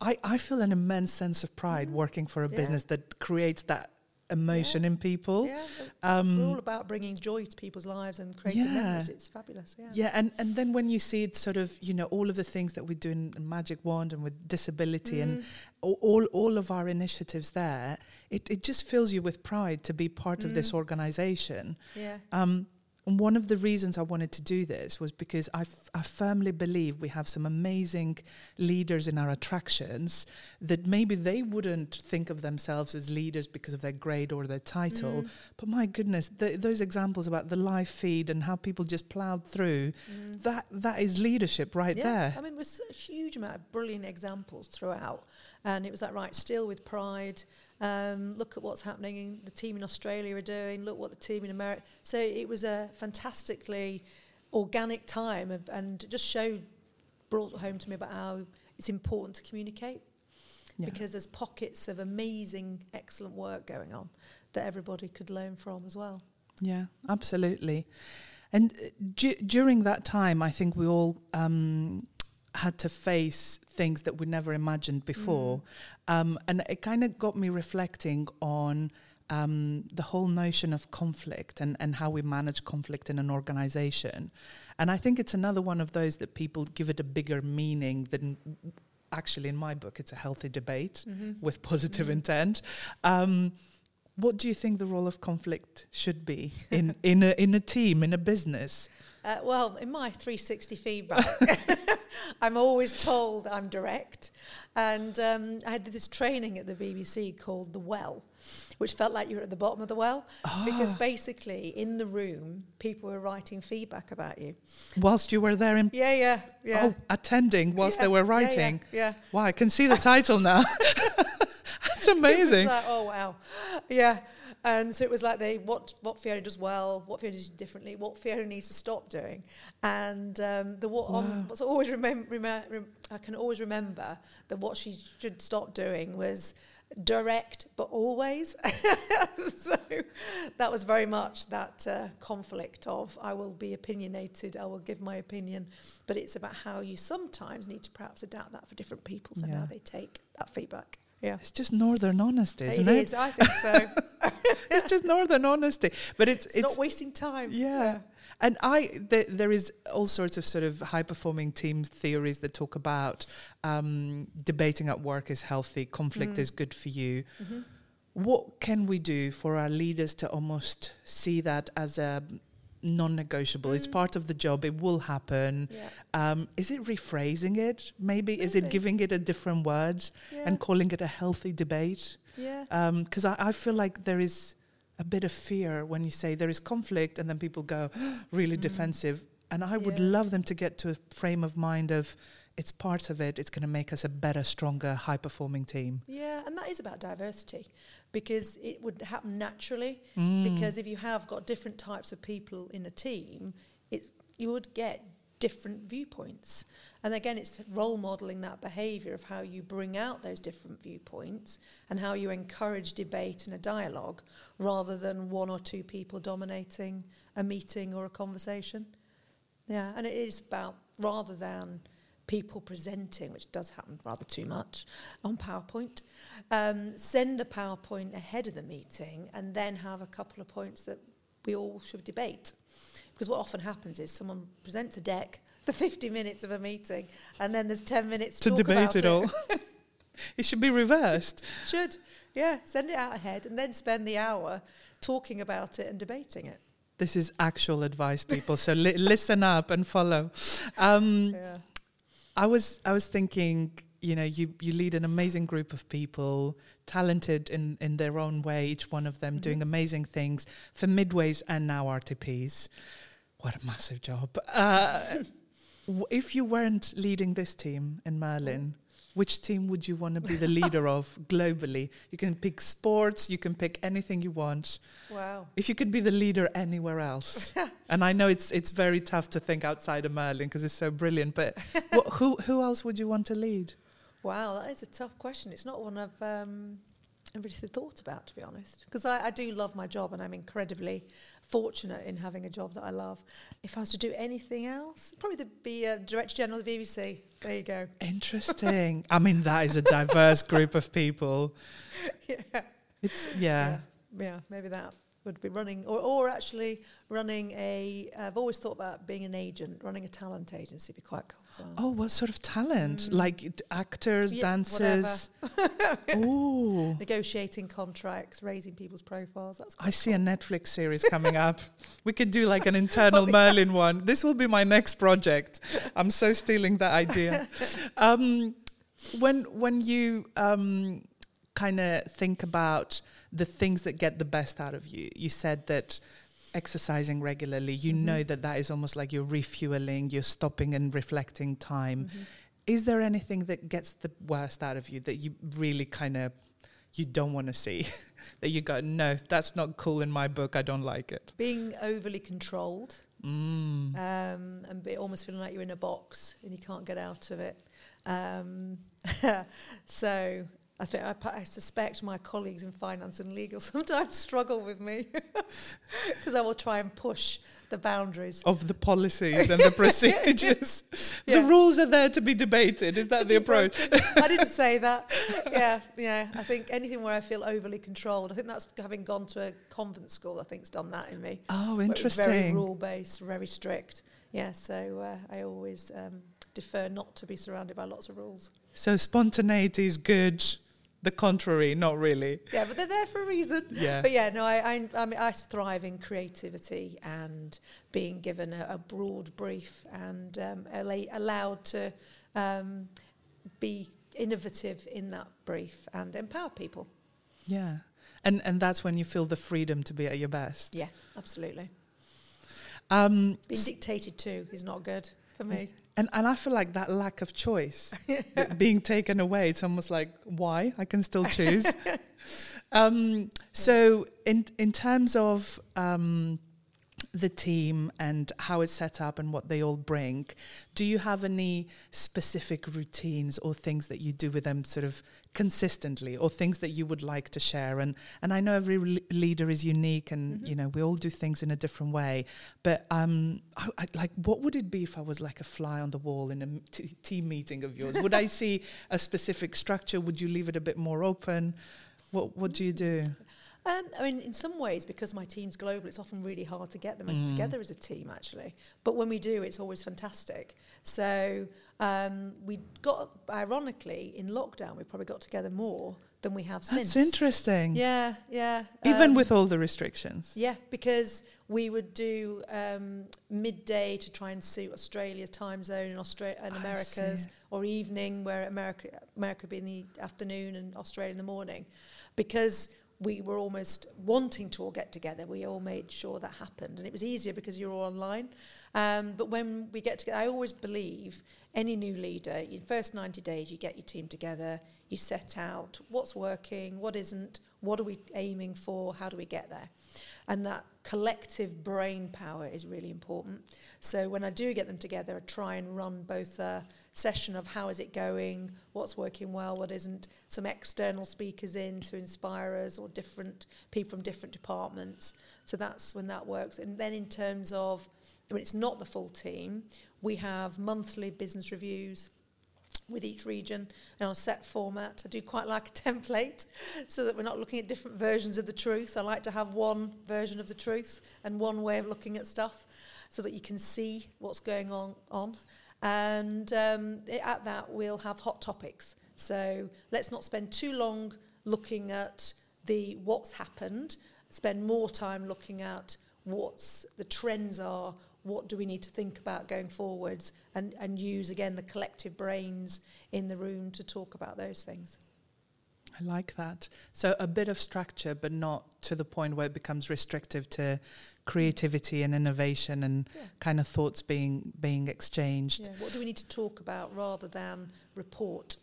I, I feel an immense sense of pride Mm. working for a Yeah. business that creates that emotion in people. Yeah, Um, we're all about bringing joy to people's lives and creating Yeah. memories. It's fabulous. Yeah. yeah, and, and then when you see it sort of, you know, all of the things that we do in Magic Wand and with disability and Mm. all, all, all of our initiatives there, it, it just fills you with pride to be part of this Mm. organization. Yeah. Um, and one of the reasons I wanted to do this was because I, f- I firmly believe we have some amazing leaders in our attractions that maybe they wouldn't think of themselves as leaders because of their grade or their title. Mm. But my goodness, th those examples about the live feed and how people just plowed through, Mm. that that is leadership right yeah. there. I mean, there's a huge amount of brilliant examples throughout. And it was that right, still with pride. Um, look at what's happening in the team in Australia are doing. Look what the team in America. So it was a fantastically organic time of, and just showed, brought home to me about how it's important to communicate Yeah. because there's pockets of amazing, excellent work going on that everybody could learn from as well. Yeah, absolutely. And uh, du- during that time, I think we all um, had to face things that we never imagined before. Um, and it kind of got me reflecting on um, the whole notion of conflict and, and how we manage conflict in an organization. And I think it's another one of those that people give it a bigger meaning than actually, in my book, it's a healthy debate with positive Mhm. intent. Um, what do you think the role of conflict should be in, in, a, in a team, in a business? Uh, well, in my 360 feedback, I'm always told I'm direct. And um, I had this training at the BBC called The Well, which felt like you were at the bottom of the well. Because Ah, basically, in the room, people were writing feedback about you. whilst you were there in Yeah, yeah, yeah. oh, attending whilst Yeah, they were yeah, yeah, writing. Yeah. Wow, I can see the title now. That's amazing. like, oh, wow. Yeah. and so it was like they what what Fiona does well, what Fiona does differently, what Fiona needs to stop doing, and um, the what wow. on, what's always remember, rem- rem- I can always remember that what she should stop doing was direct but always. so that was very much that uh, conflict of I will be opinionated, I will give my opinion, but it's about how you sometimes need to perhaps adapt that for different people and yeah. how they take that feedback. Yeah. It's just northern honesty, isn't it? It is, I think so. it's just northern honesty. But it's, it's, it's not wasting time. Yeah. yeah. And I, th- there is all sorts of sort of high performing team theories that talk about um, debating at work is healthy, conflict mm. is good for you. Mm-hmm. What can we do for our leaders to almost see that as a non-negotiable. Mm. It's part of the job. It will happen. Yeah. Um, is it rephrasing it? Maybe. Maybe. is it giving it a different words yeah. and calling it a healthy debate? Yeah. Because um, I, I, feel like there is a bit of fear when you say there is conflict, and then people go really mm. defensive. And I would yeah. love them to get to a frame of mind of it's part of it. It's going to make us a better, stronger, high-performing team. Yeah, and that is about diversity because it would happen naturally. Mm. Because if you have got different types of people in a team, it you would get different viewpoints. And again, it's role modeling that behavior of how you bring out those different viewpoints and how you encourage debate and a dialogue rather than one or two people dominating a meeting or a conversation. Yeah, and it is about rather than people presenting, which does happen rather too much on PowerPoint, um, send the PowerPoint ahead of the meeting and then have a couple of points that we all should debate. Because what often happens is someone presents a deck for 50 minutes of a meeting and then there's 10 minutes to, to debate it, it all. it should be reversed. should, yeah. Send it out ahead and then spend the hour talking about it and debating it. This is actual advice, people. So li- listen up and follow. Um, yeah. I was I was thinking, you know, you you lead an amazing group of people, talented in in their own way, each one of them mm-hmm. doing amazing things for midways and now RTPs. What a massive job! Uh, if you weren't leading this team in Merlin, which team would you want to be the leader of globally? You can pick sports, you can pick anything you want. Wow. If you could be the leader anywhere else. and I know it's it's very tough to think outside of Merlin because it's so brilliant, but who who else would you want to lead? Wow, that is a tough question. It's not one I've um, really thought about, to be honest, because I, I do love my job and I'm incredibly fortunate in having a job that I love. If I was to do anything else, probably to be a Director General of the BBC. There you go. Interesting. I mean, that is a diverse group of people. Yeah. It's, yeah. yeah. Yeah, maybe that would be running, or, or actually running a. I've always thought about being an agent, running a talent agency would be quite cool. Oh, what sort of talent? Mm. Like actors, yeah, dancers? Ooh. Negotiating contracts, raising people's profiles. That's I see a Netflix series coming up. We could do like an internal Merlin one. This will be my next project. I'm so stealing that idea. Um, when when you um, kind of think about the things that get the best out of you. You said that exercising regularly, you mm-hmm. know that that is almost like you're refueling, you're stopping and reflecting time. Mm-hmm. Is there anything that gets the worst out of you that you really kind of you don't want to see that you go no that's not cool in my book i don't like it being overly controlled mm. um, and be almost feeling like you're in a box and you can't get out of it um, so I think I, I, suspect my colleagues in finance and legal sometimes struggle with me because I will try and push the boundaries of the policies and the procedures. yeah. The rules are there to be debated. Is that the approach? I didn't say that. Yeah, yeah. I think anything where I feel overly controlled. I think that's having gone to a convent school. I think's done that in me. Oh, interesting. very rule based, very strict. Yeah, so uh, I always um, defer not to be surrounded by lots of rules. So spontaneity is good the contrary, not really. Yeah, but they're there for a reason. Yeah. But yeah, no, I, I, I, mean, I thrive in creativity and being given a, a broad brief and um, allowed to um, be innovative in that brief and empower people. Yeah. And, and that's when you feel the freedom to be at your best. Yeah, absolutely. Um, Being dictated to is not good for me. And and I feel like that lack of choice being taken away, it's almost like why I can still choose. um, so in in terms of um, the team and how it's set up and what they all bring. Do you have any specific routines or things that you do with them sort of consistently or things that you would like to share? And and I know every re- leader is unique and mm-hmm. you know we all do things in a different way. But um, I, I, like what would it be if I was like a fly on the wall in a t- team meeting of yours? would I see a specific structure? Would you leave it a bit more open? What what do you do? Um, I mean, in some ways, because my team's global, it's often really hard to get them mm. together as a team, actually. But when we do, it's always fantastic. So um, we got, ironically, in lockdown, we probably got together more than we have That's since. That's interesting. Yeah, yeah. Even um, with all the restrictions. Yeah, because we would do um, midday to try and suit Australia's time zone and Australia and America's, or evening where America America would be in the afternoon and Australia in the morning, because we were almost wanting to all get together. We all made sure that happened. And it was easier because you're all online. Um, but when we get together, I always believe any new leader, in first 90 days, you get your team together, you set out what's working, what isn't, what are we aiming for, how do we get there. And that collective brain power is really important. So when I do get them together, I try and run both a session of how is it going, what's working well, what isn't, some external speakers in to inspire us or different people from different departments. So that's when that works. And then in terms of when it's not the full team, we have monthly business reviews with each region in a set format. I do quite like a template so that we're not looking at different versions of the truth. I like to have one version of the truth and one way of looking at stuff so that you can see what's going on. on. And um, at that, we'll have hot topics. So let's not spend too long looking at the what's happened. Spend more time looking at what's the trends are. What do we need to think about going forwards, and and use again the collective brains in the room to talk about those things. I like that. So a bit of structure, but not to the point where it becomes restrictive to creativity and innovation and yeah. kind of thoughts being being exchanged. Yeah. What do we need to talk about rather than report?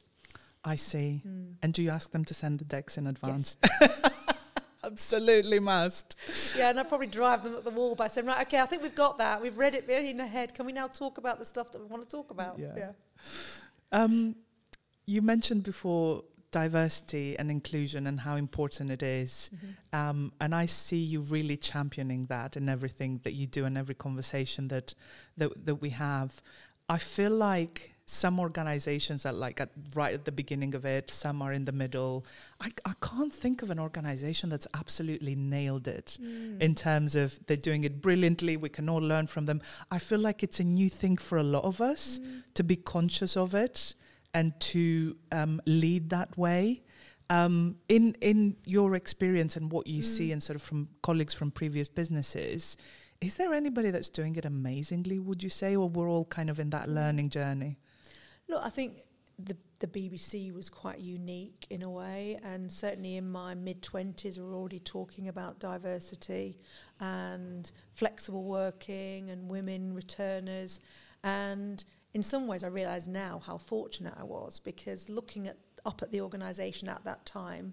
I see. Mm. And do you ask them to send the decks in advance? Yes. Absolutely must. Yeah, and I probably drive them at the wall by saying, right, okay, I think we've got that. We've read it in ahead. Can we now talk about the stuff that we want to talk about? Yeah. yeah. Um, you mentioned before diversity and inclusion and how important it is. Mm-hmm. Um, and I see you really championing that in everything that you do and every conversation that, that that we have. I feel like some organizations are like at right at the beginning of it, some are in the middle. I, I can't think of an organization that's absolutely nailed it mm. in terms of they're doing it brilliantly. We can all learn from them. I feel like it's a new thing for a lot of us mm. to be conscious of it and to um, lead that way. Um, in in your experience and what you mm. see, and sort of from colleagues from previous businesses, is there anybody that's doing it amazingly? Would you say, or we're all kind of in that learning journey? Look, I think the the BBC was quite unique in a way, and certainly in my mid twenties, we were already talking about diversity and flexible working and women returners, and in some ways, I realise now how fortunate I was because looking at up at the organisation at that time,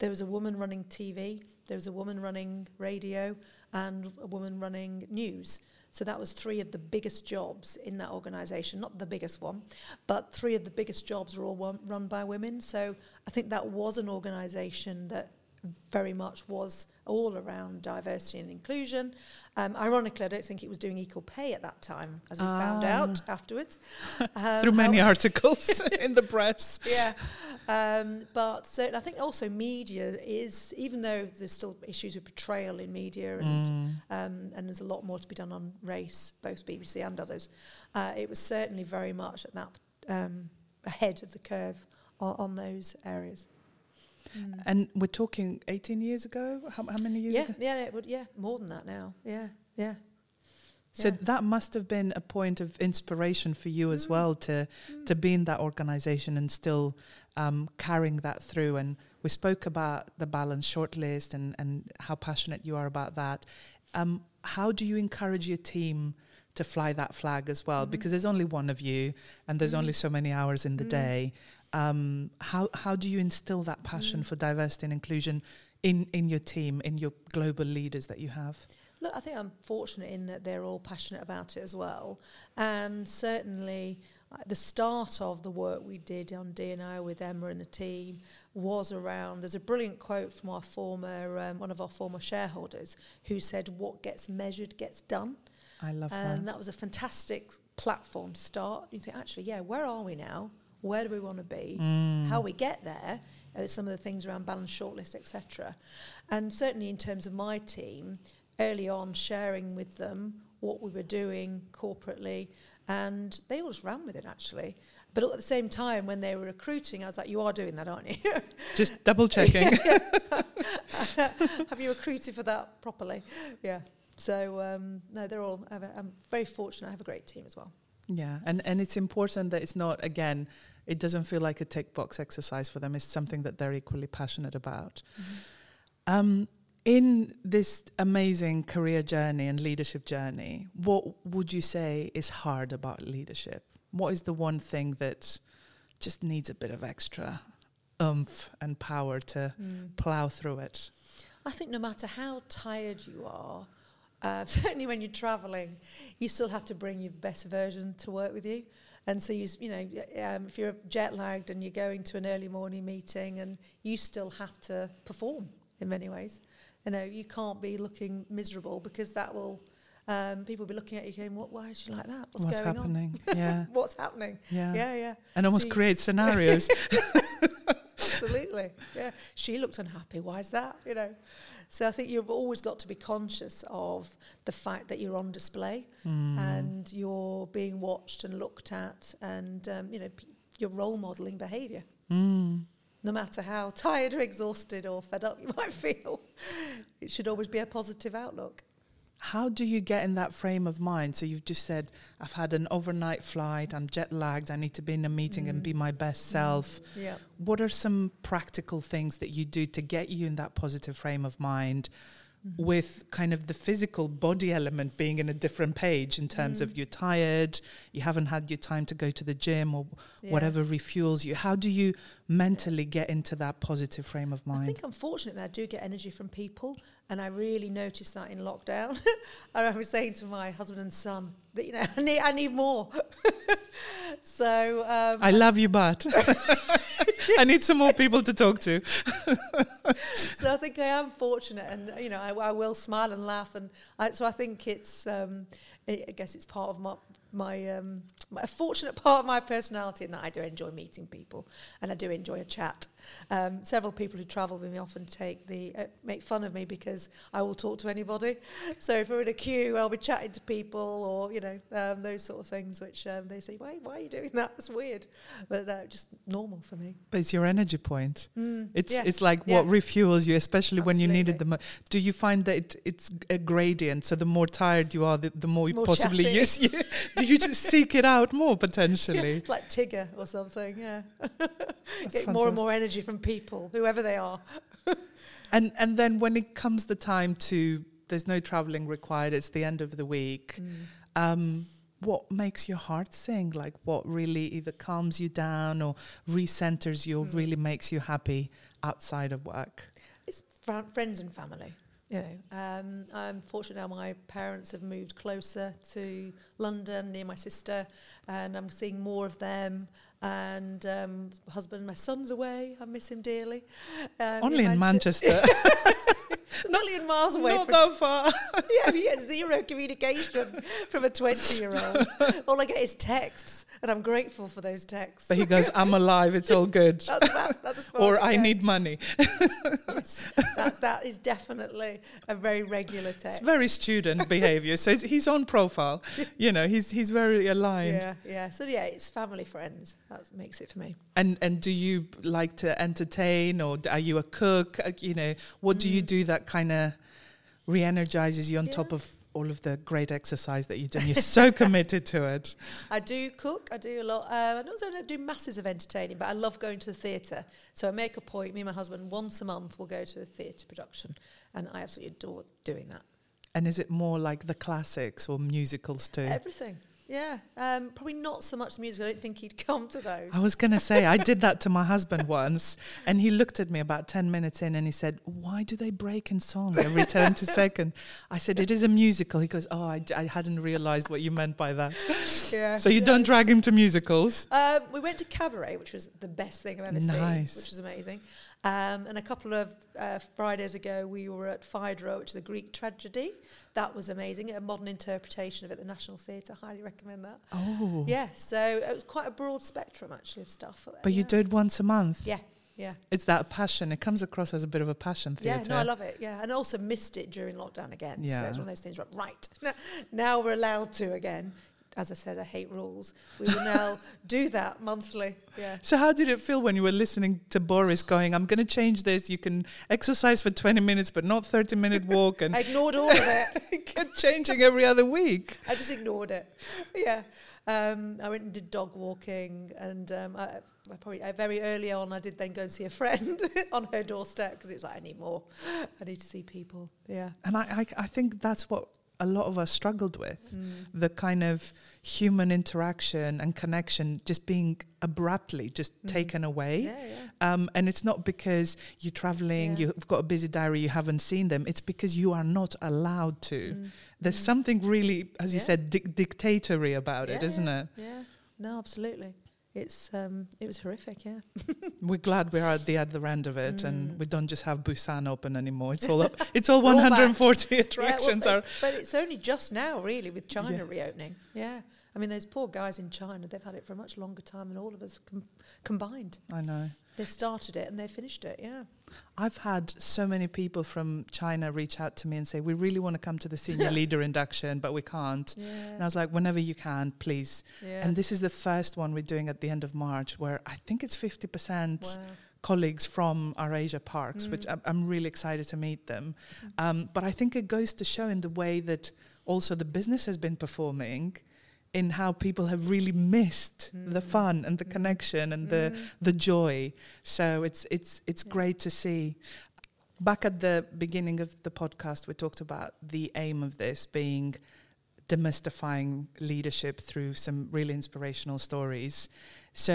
there was a woman running TV, there was a woman running radio, and a woman running news. So that was three of the biggest jobs in that organisation, not the biggest one, but three of the biggest jobs were all run by women. So I think that was an organisation that very much was all around diversity and inclusion. Um, ironically, I don't think it was doing equal pay at that time, as we found ah. out afterwards. Um, Through many articles in the press. Yeah. Um, but so I think also media is, even though there's still issues with portrayal in media and, mm. um, and there's a lot more to be done on race, both BBC and others, uh, it was certainly very much at that um, ahead of the curve on, on those areas. Mm. And we're talking 18 years ago? How, how many years yeah, ago? Yeah, it would, yeah, more than that now. Yeah, yeah. So yeah. that must have been a point of inspiration for you mm. as well to mm. to be in that organization and still um, carrying that through. And we spoke about the balance shortlist and and how passionate you are about that. Um, how do you encourage your team to fly that flag as well, mm-hmm. because there's only one of you, and there's mm-hmm. only so many hours in the mm-hmm. day. Um, how how do you instill that passion mm. for diversity and inclusion in in your team, in your global leaders that you have? Look, I think I'm fortunate in that they're all passionate about it as well, and certainly uh, the start of the work we did on D&I with Emma and the team was around. There's a brilliant quote from our former, um, one of our former shareholders, who said, "What gets measured gets done." I love and that. And that was a fantastic platform to start. You think, actually, yeah, where are we now? Where do we want to be? Mm. How we get there? Uh, some of the things around balance shortlist, etc. And certainly in terms of my team, early on sharing with them what we were doing corporately, and they all just ran with it actually. But at the same time, when they were recruiting, I was like, "You are doing that, aren't you?" Just double checking. Have you recruited for that properly? Yeah. So um, no, they're all. I'm very fortunate. I have a great team as well. Yeah, and and it's important that it's not again. It doesn't feel like a tick box exercise for them. It's something that they're equally passionate about. Mm-hmm. Um, in this amazing career journey and leadership journey, what would you say is hard about leadership? what is the one thing that just needs a bit of extra oomph and power to mm. plow through it? I think no matter how tired you are, uh, certainly when you're traveling, you still have to bring your best version to work with you. And so you, you know, um, if you're jet lagged and you're going to an early morning meeting, and you still have to perform in many ways. You know, you can't be looking miserable because that will um, people will be looking at you going, "What? Why is she like that? What's, What's going happening? on? Yeah, what's happening? Yeah, yeah, yeah." And almost so create scenarios. Absolutely, yeah. She looked unhappy. Why is that? You know. So I think you've always got to be conscious of the fact that you're on display mm. and you're being watched and looked at, and um, you know p- you're role modelling behaviour. Mm. No matter how tired or exhausted or fed up you might feel, it should always be a positive outlook how do you get in that frame of mind? So you've just said, I've had an overnight flight, I'm jet lagged, I need to be in a meeting mm. and be my best self. Mm. Yeah. What are some practical things that you do to get you in that positive frame of mind? Mm-hmm. With kind of the physical body element being in a different page in terms mm. of you're tired, you haven't had your time to go to the gym or yeah. whatever refuels you. How do you mentally get into that positive frame of mind? I think unfortunately I do get energy from people and I really noticed that in lockdown. and I was saying to my husband and son that, you know, I need, I need more. so. Um, I love you, but I need some more people to talk to. so I think I am fortunate and, you know, I, I will smile and laugh. And I, so I think it's, um, I guess it's part of my, my um, a fortunate part of my personality in that I do enjoy meeting people and I do enjoy a chat. Um, several people who travel with me often take the uh, make fun of me because I will talk to anybody. So if we're in a queue, I'll be chatting to people or you know um, those sort of things, which um, they say, "Why, why are you doing that? It's weird," but uh, just normal for me. But it's your energy point. Mm, it's yeah. it's like yeah. what refuels you, especially Absolutely. when you needed the most. Do you find that it, it's a gradient? So the more tired you are, the, the more, more you possibly use. You, do you just seek it out more potentially? Yeah, it's like Tigger or something. Yeah, get more and more energy from people, whoever they are. and and then when it comes the time to there's no traveling required. It's the end of the week. Mm. Um, what makes your heart sing? Like what really either calms you down or recenters you, or mm. really makes you happy outside of work? It's fr- friends and family. You know, um, I'm fortunate now my parents have moved closer to London near my sister, and I'm seeing more of them and um, husband, my son's away. I miss him dearly. Um, Only in Manchester. a million miles away. Not that far. yeah, we get zero communication from a 20 year old. All I get is texts, and I'm grateful for those texts. But he goes, I'm alive, it's all good. that's that, that's or I need money. yes, that, that is definitely a very regular text. It's very student behavior. So he's on profile. You know, he's he's very aligned. Yeah, yeah. So yeah, it's family, friends. That makes it for me. And and do you like to entertain, or are you a cook? Uh, you know, what mm. do you do that kind of re-energizes you on yeah. top of all of the great exercise that you do. You're so committed to it. I do cook. I do a lot. Um, I also don't do masses of entertaining, but I love going to the theatre. So I make a point. Me and my husband once a month will go to a theatre production, and I absolutely adore doing that. And is it more like the classics or musicals too? Everything. Yeah, um, probably not so much the music. I don't think he'd come to those. I was going to say, I did that to my husband once, and he looked at me about 10 minutes in and he said, Why do they break in song every 10 to second? I said, It is a musical. He goes, Oh, I, I hadn't realized what you meant by that. Yeah. So you yeah. don't drag him to musicals? Um, we went to Cabaret, which was the best thing I've ever Nice. seen, which was amazing. Um, and a couple of uh, Fridays ago, we were at Phaedra, which is a Greek tragedy. That was amazing. A modern interpretation of it at the National Theatre. Highly recommend that. Oh. Yeah, so it was quite a broad spectrum actually of stuff. But you yeah. do it once a month? Yeah, yeah. It's that passion. It comes across as a bit of a passion theatre. Yeah, no, I love it. Yeah, and also missed it during lockdown again. So Yeah. it's one of those things. Right, now we're allowed to again. As I said, I hate rules. We will now do that monthly. Yeah. So how did it feel when you were listening to Boris going, I'm going to change this. You can exercise for 20 minutes, but not 30 minute walk. And I ignored all of it. kept changing every other week. I just ignored it. Yeah. Um, I went and did dog walking, and um, I, I probably I, very early on I did then go and see a friend on her doorstep because it was like I need more. I need to see people. Yeah. And I, I, I think that's what a lot of us struggled with Mm. the kind of human interaction and connection just being abruptly just Mhm. taken away. Yeah, yeah. Um, and it's not because you're traveling, Yeah. you've got a busy diary, you haven't seen them. It's because you are not allowed to. Mm. There's Mm. something really, as you said, dic- dictatory about it, isn't it? Yeah. No, absolutely. It's um, it was horrific. Yeah. We're glad we're at the other end of it, and Mm. we don't just have Busan open anymore. It's all up, it's all We're all back. 140 Yeah, well, attractions but, are. it's- but it's only just now, really, with China Yeah. reopening. Yeah. I mean, those poor guys in China, they've had it for a much longer time than all of us com- combined. I know. They started it and they finished it, yeah. I've had so many people from China reach out to me and say, "We really want to come to the senior leader induction, but we can't." And I was like, "Whenever you can, please." yeah. And this is the first one we're doing at the end of March, where I think it's 50% wow. colleagues from our Asia parks, which Mm. I'm, I'm really excited to meet them. Um, but I think it goes to show in the way that also the business has been performing, in how people have really missed the Mm. fun and the Mm. connection and the Mm. the joy. So it's it's it's Yeah. great to see. Back at the beginning of the podcast, we talked about the aim of this being demystifying leadership through some really inspirational stories. So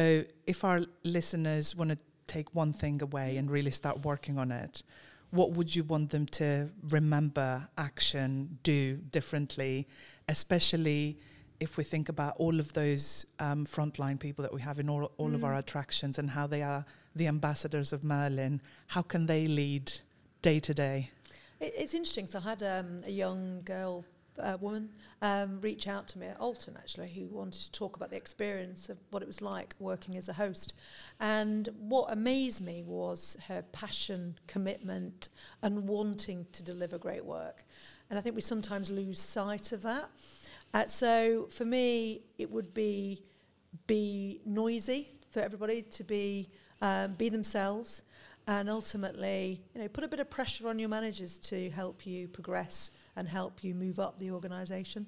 if our listeners want to take one thing away and really start working on it, what would you want them to remember, action, do differently, especially if we think about all of those um, frontline people that we have in all, all of our Mm. attractions and how they are the ambassadors of Merlin, how can they lead day to day? It, it's interesting. So I had um, a young girl, uh, woman, um, reach out to me at Alton actually, who wanted to talk about the experience of what it was like working as a host. And what amazed me was her passion, commitment, and wanting to deliver great work. And I think we sometimes lose sight of that. Uh, so for me, it would be be noisy for everybody to be um, be themselves, and ultimately, you know, put a bit of pressure on your managers to help you progress and help you move up the organisation.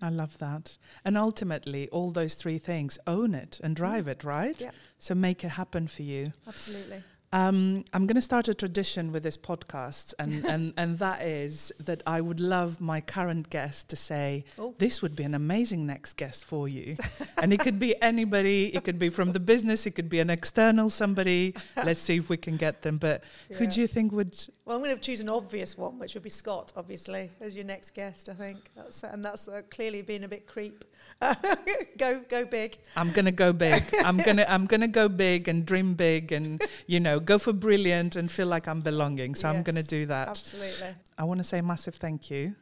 I love that. And ultimately, all those three things own it and drive it, right? Yeah. So make it happen for you. Absolutely. Um, I'm going to start a tradition with this podcast, and, and, and that is that I would love my current guest to say, Oh. This would be an amazing next guest for you. and it could be anybody, it could be from the business, it could be an external somebody. Let's see if we can get them. But who do you think would Well, I'm going to choose an obvious one, which would be Scott, obviously, as your next guest. I think that's and that's uh, clearly being a bit creep. go go big. I'm gonna go big. I'm gonna I'm gonna go big and dream big and you know go for brilliant and feel like I'm belonging. So I'm gonna do that. Absolutely. I want to say massive thank you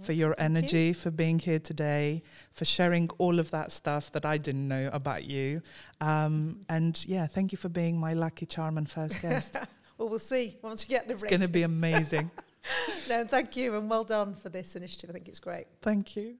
for your Thank you. energy, for being here today, for sharing all of that stuff that I didn't know about you. Um, and yeah, thank you for being my lucky charm and first guest. Well, we'll see once we get the. it's going to be amazing. No, thank you, and well done for this initiative. I think it's great. Thank you.